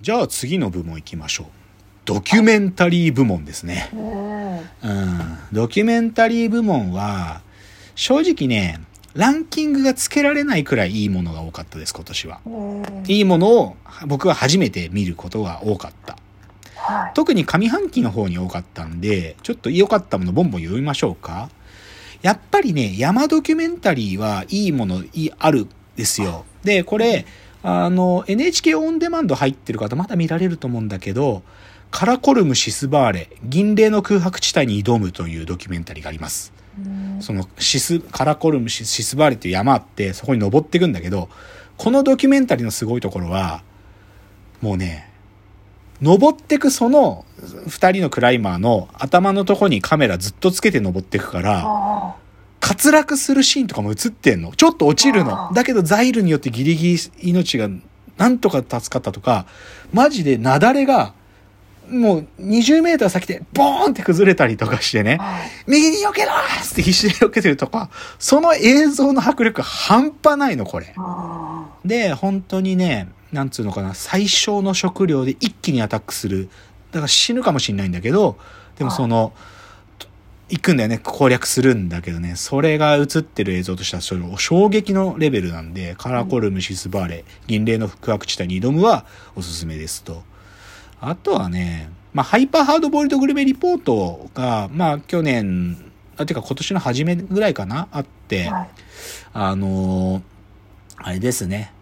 じゃあ次の部門行きましょう。ドキュメンタリー部門ですね。うんうん。ドキュメンタリー部門は、正直ね、ランキングがつけられないくらいいいものが多かったです、今年は。うんいいものを僕は初めて見ることが多かった。はい特に上半期の方に多かったんで、ちょっと良かったものボンボン読みましょうか。やっぱりね、山ドキュメンタリーはいいものいあるですよ。で、これ、あの、NHK オンデマンド入ってる方まだ見られると思うんだけど、カラコルム・シスバーレ、銀霊の空白地帯に挑むというドキュメンタリーがあります。うんそのシス、カラコルムシシスバーレっていう山あって、そこに登っていくんだけど、このドキュメンタリーのすごいところは、もうね、登ってくその二人のクライマーの頭のとこにカメラずっとつけて登っていくから、あ滑落するシーンとかも映ってんの。ちょっと落ちるの。だけどザイルによってギリギリ命がなんとか助かったとか、マジで雪崩が、もう20メーター先でボーンって崩れたりとかしてね右に避けろーって必死で避けてるとか、その映像の迫力半端ないの、これ。あで、本当にね、なんつうのかな、最小の食料で一気にアタックする。だから死ぬかもしんないんだけど、でもその、行くんだよね、攻略するんだけどね、それが映ってる映像としては、それ衝撃のレベルなんで、カラコルム、シスバーレ、銀霊の空白地帯に挑むはおすすめですと。あとはね、まあ、ハイパーハードボイルドグルメリポートが、まあ、去年、あ、てか今年の初めぐらいかなあって、はいあのーあれですね。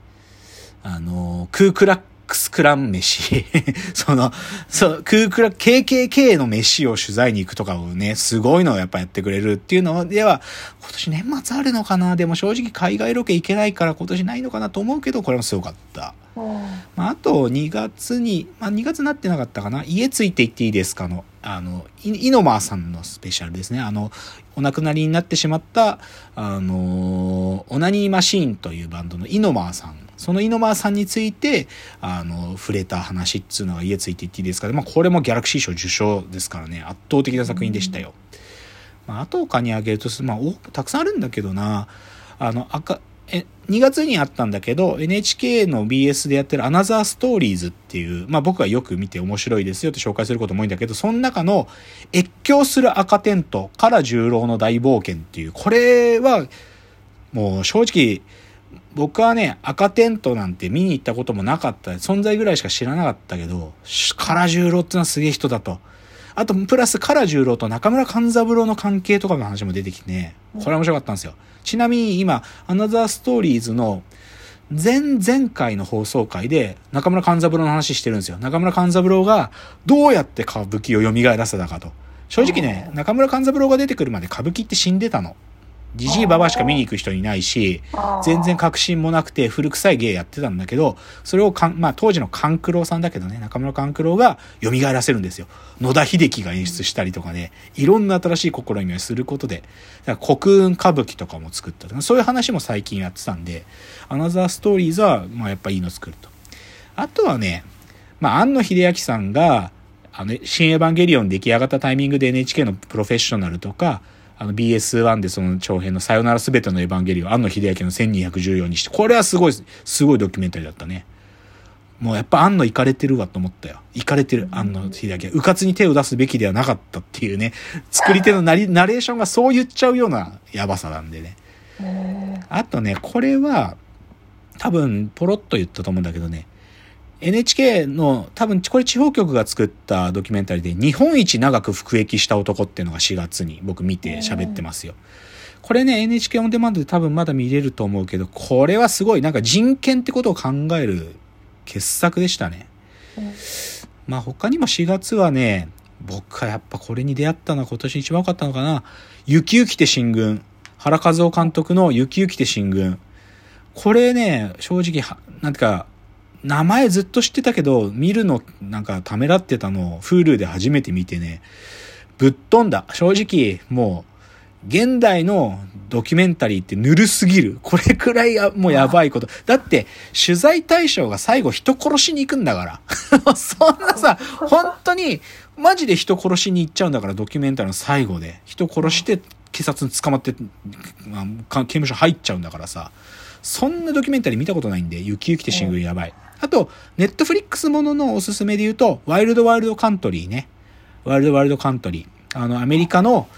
あのークークラックスクラン飯。その、そう、クークラ、KKK の飯を取材に行くとかをね、すごいのをやっぱやってくれるっていうのでは、今年年末あるのかな？でも正直海外ロケ行けないから今年ないのかなと思うけど、これもすごかった。うんまあ、あと、2月に、まあ、2月になってなかったかな？家ついて行っていいですかの、あの、イイノマーさんのスペシャルですね。あの、お亡くなりになってしまった、あの、オナニーマシーンというバンドのイノマーさん。そのイノマーさんについて、あの、触れた話っつうのが家ついて行っていいですかまあ、これもギャラクシー賞受賞ですからね、圧倒的な作品でしたよ。まあ、あと他に挙げると、まあ、おたくさんあるんだけどな、あの、赤、え、2月にあったんだけど、NHK の BS でやってるアナザーストーリーズっていう、まあ僕がよく見て面白いですよって紹介することも多いんだけど、その中の越境する赤テントから重郎の大冒険っていう、これはもう正直、僕はね、赤テントなんて見に行ったこともなかった、存在ぐらいしか知らなかったけど、唐十郎ってのはすげえ人だと。あと、プラス唐十郎と中村勘三郎の関係とかの話も出てきてね、これ面白かったんですよ。ちなみに今、アナザーストーリーズの前々回の放送回で中村勘三郎の話してるんですよ。中村勘三郎がどうやって歌舞伎を蘇らせたかと。正直ね、中村勘三郎が出てくるまで歌舞伎って死んでたの。じじいばばしか見に行く人いないし、全然確信もなくて古臭い芸やってたんだけど、それをかん、まあ当時の勘九郎さんだけどね、中村勘九郎が蘇らせるんですよ。野田秀樹が演出したりとかね、いろんな新しい試みをすることで、だから国運歌舞伎とかも作ったとか、そういう話も最近やってたんで、アナザーストーリーズは、まあやっぱいいの作ると。あとはね、まあ庵野秀明さんが、あの、新エヴァンゲリオン出来上がったタイミングで NHK のプロフェッショナルとか、あの BS1 でその長編のさよならすべてのエヴァンゲリオン、庵野秀明の1214にして、これはすごい、すごいドキュメンタリーだったね。もうやっぱ庵野行かれてるわと思ったよ。行かれてる、庵野秀明。うかつに手を出すべきではなかったっていうね、作り手のナ レーションがそう言っちゃうようなやばさなんでね。へあとね、これは、多分、ポロッと言ったと思うんだけどね、NHK の、多分、これ地方局が作ったドキュメンタリーで、日本一長く服役した男っていうのが4月に僕見て喋ってますよ。これね、NHK オンデマンドで多分まだ見れると思うけど、これはすごい、なんか人権ってことを考える傑作でしたね。まあ他にも4月はね、僕はやっぱこれに出会ったのは今年一番多かったのかな。雪雪て進軍。原和夫監督の雪雪て進軍。これね、正直は、なんてか、名前ずっと知ってたけど、見るのなんかためらってたのを Hulu で初めて見てね、ぶっ飛んだ。正直、もう、現代のドキュメンタリーってぬるすぎる。これくらいや、もうやばいこと。だって、取材対象が最後人殺しに行くんだから。そんなさ、本当に、マジで人殺しに行っちゃうんだから、ドキュメンタリーの最後で。人殺して、警察に捕まって、まあ刑務所入っちゃうんだからさ。そんなドキュメンタリー見たことないんで、雪雪て新聞やばい。ああと、ネットフリックスもののおすすめで言うと、ワイルドワイルドカントリーね。ワイルドワイルドカントリー。あの、アメリカの、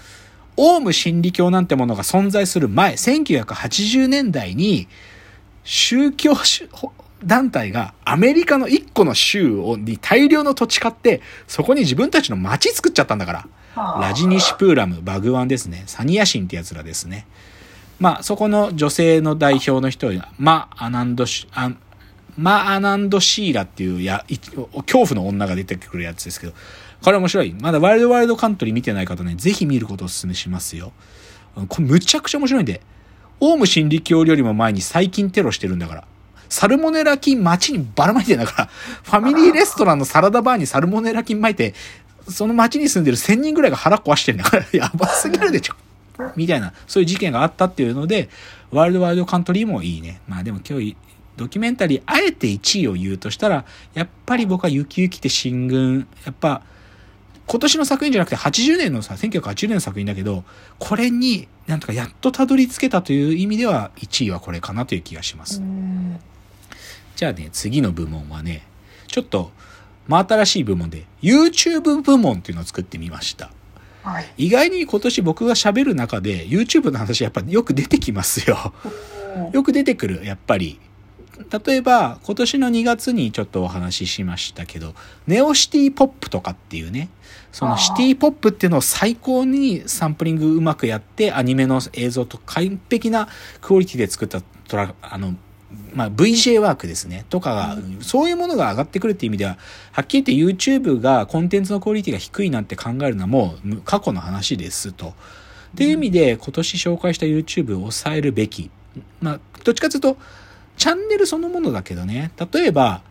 オウム真理教なんてものが存在する前、1980年代に、宗教団体がアメリカの一個の州に大量の土地買って、そこに自分たちの町作っちゃったんだから。ラジニシプーラム、バグワンですね。サニアシンってやつらですね。まあ、そこの女性の代表の人が、マ・アナンドシ、あマ・アナンド・シーラっていうや、恐怖の女が出てくるやつですけど、これ面白い。まだワイルドワイルドカントリー見てない方ね、ぜひ見ることをお勧めしますよ。これむちゃくちゃ面白いんで、オウム真理教よりも前に最近テロしてるんだから。サルモネラ菌街にばらまいてんだから、ファミリーレストランのサラダバーにサルモネラ菌巻いて、その街に住んでる1000人ぐらいが腹壊してんだから、やばすぎるでしょ。みたいな、そういう事件があったっていうので、ワールドワイルドカントリーもいいね。まあでも今日、ドキュメンタリー、あえて1位を言うとしたら、やっぱり僕は雪雪て進軍、やっぱ、今年の作品じゃなくて80年のさ、1980年の作品だけど、これになんとかやっとたどり着けたという意味では1位はこれかなという気がします。じゃあね、次の部門はね、ちょっと真新しい部門で YouTube 部門っていうのを作ってみました。はい、意外に今年僕が喋る中で YouTube の話やっぱよく出てきますよ。よく出てくる、やっぱり。例えば、今年の2月にちょっとお話ししましたけど、ネオシティポップとかっていうね、そのシティポップっていうのを最高にサンプリングうまくやって、アニメの映像と完璧なクオリティで作ったトラ、あの、まあ、VJ ワークですね、とかが、そういうものが上がってくるっていう意味では、はっきり言って YouTube がコンテンツのクオリティが低いなんて考えるのはもう過去の話ですと。っていう意味で、今年紹介した YouTube を抑えるべき。まあ、どっちかというと、チャンネルそのものだけどね、例えば、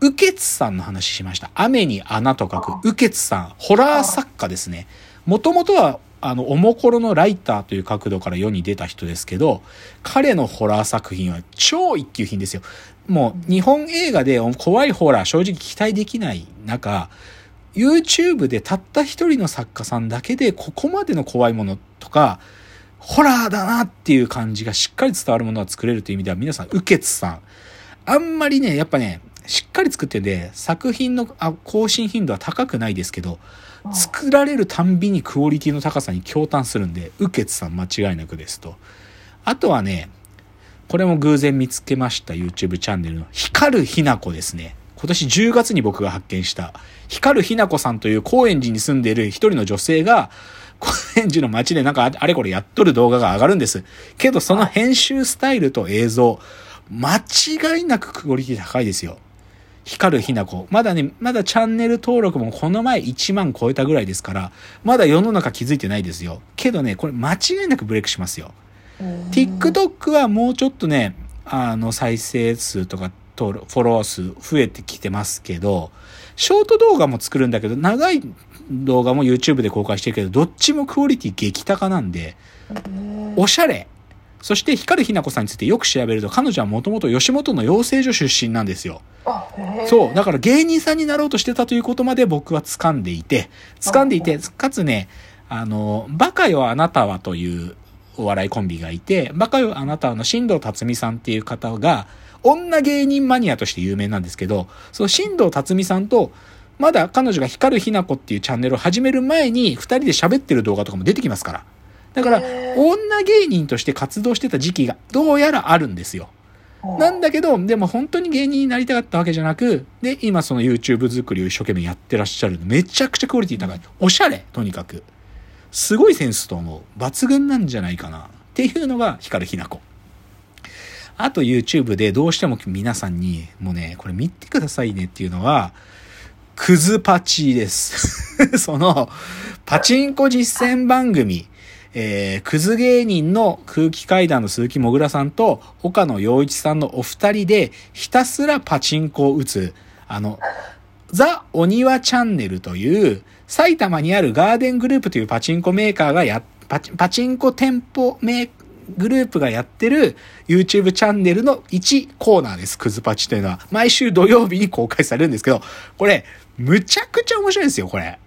ウケツさんの話しました。雨に穴と書く、ウケツさん、ホラー作家ですね。もともとはあの、おもころのライターという角度から世に出た人ですけど、彼のホラー作品は超一級品ですよ。もう、日本映画で怖いホラー正直期待できない中、YouTube でたった一人の作家さんだけでここまでの怖いものとか、ホラーだなっていう感じがしっかり伝わるものが作れるという意味では皆さん、ウケツさん。あんまりね、やっぱね、しっかり作ってんで、作品の更新頻度は高くないですけど、作られるたんびにクオリティの高さに驚嘆するんで、ウケツさん間違いなくですと。あとはね、これも偶然見つけました YouTube チャンネルの光るひなこですね。今年10月に僕が発見した、光るひなこさんという高円寺に住んでいる一人の女性が、高円寺の街でなんかあれこれやっとる動画が上がるんです。けどその編集スタイルと映像、間違いなくクオリティ高いですよ。光るひなこ。まだね、まだチャンネル登録もこの前1万超えたぐらいですから、まだ世の中気づいてないですよ。けどね、これ間違いなくブレイクしますよ。TikTok はもうちょっとね、あの、再生数とか、フォロワー数増えてきてますけど、ショート動画も作るんだけど、長い動画も YouTube で公開してるけど、どっちもクオリティ激高なんで、おしゃれ。そして光ひな子さんについてよく調べると、彼女はもともと吉本の養成所出身なんですよ。そう。だから芸人さんになろうとしてたということまで僕は掴んでいて、掴んでいて、かつね、あの、バカよあなたはというお笑いコンビがいて、バカよあなたはの新藤辰巳さんっていう方が、女芸人マニアとして有名なんですけど、その新藤辰巳さんと、まだ彼女が光るひな子っていうチャンネルを始める前に、二人で喋ってる動画とかも出てきますから。だから、女芸人として活動してた時期がどうやらあるんですよ。なんだけど、でも本当に芸人になりたかったわけじゃなく、で、今その YouTube 作りを一生懸命やってらっしゃるめちゃくちゃクオリティ高い。おしゃれ、とにかく。すごいセンスと思う。抜群なんじゃないかな。っていうのが光ひな子。あと YouTube でどうしても皆さんに、もうね、これ見てくださいねっていうのは、クズパチです。その、パチンコ実践番組。えー、クズ芸人の空気階段の鈴木もぐらさんと岡野陽一さんのお二人でひたすらパチンコを打つ、あの、ザ・お庭チャンネルという埼玉にあるガーデングループというパチンコメーカーがや、パチンコ店舗メーカーグループがやってる YouTube チャンネルの1コーナーです。クズパチというのは。毎週土曜日に公開されるんですけど、これ、むちゃくちゃ面白いんですよ、これ。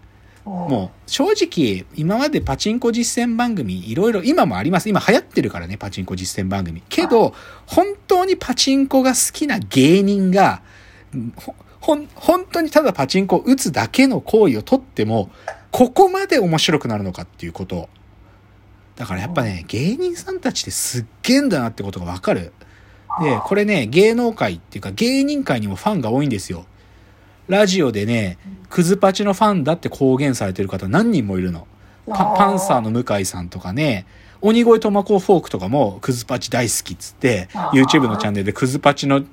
もう正直今までパチンコ実践番組いろいろ今もあります。今流行ってるからね、パチンコ実践番組。けど、本当にパチンコが好きな芸人がほ、ほん、本当にただパチンコを打つだけの行為をとっても、ここまで面白くなるのかっていうこと。だからやっぱね、芸人さんたちってすっげえんだなってことがわかる。で、これね、芸能界っていうか芸人界にもファンが多いんですよ。ラジオでね、クズパチのファンだって公言されてる方何人もいるの。パパンサーの向井さんとかね、鬼越トマコフォークとかもクズパチ大好きっつって、YouTube のチャンネルでクズパチの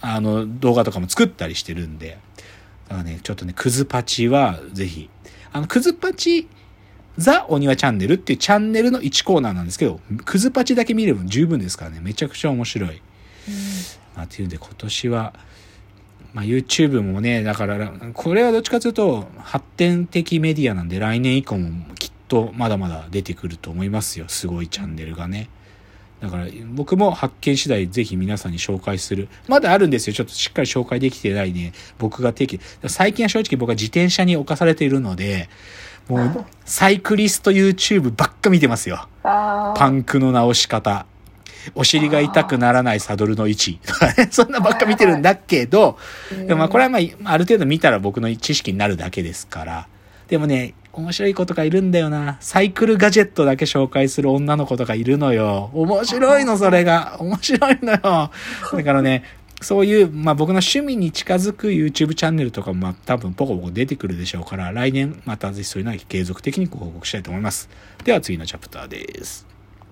あの動画とかも作ったりしてるんで。だからね、ちょっとね、クズパチはぜひ、あの、クズパチザ・お庭チャンネルっていうチャンネルの1コーナーなんですけど、クズパチだけ見れば十分ですからね、めちゃくちゃ面白い。まあ、っていうんで今年は、まあ、YouTube もね、だから、これはどっちかというと発展的メディアなんで来年以降もきっとまだまだ出てくると思いますよ。すごいチャンネルがね。だから僕も発見次第ぜひ皆さんに紹介する。まだあるんですよ。ちょっとしっかり紹介できてないね。僕が定期。最近は正直僕は自転車に侵されているので、もうサイクリスト YouTube ばっか見てますよ。パパンクの直し方。お尻が痛くならないサドルの位置とかね、そんなばっか見てるんだけど、でもまあこれはまあ、ある程度見たら僕の知識になるだけですから。でもね、面白い子とかいるんだよな。サイクルガジェットだけ紹介する女の子とかいるのよ。面白いの、それが。面白いのよ。だからね、そういう、まあ僕の趣味に近づく YouTube チャンネルとかもまあ多分ポコポコ出てくるでしょうから、来年またぜひそういうのは継続的にご報告したいと思います。では次のチャプターです。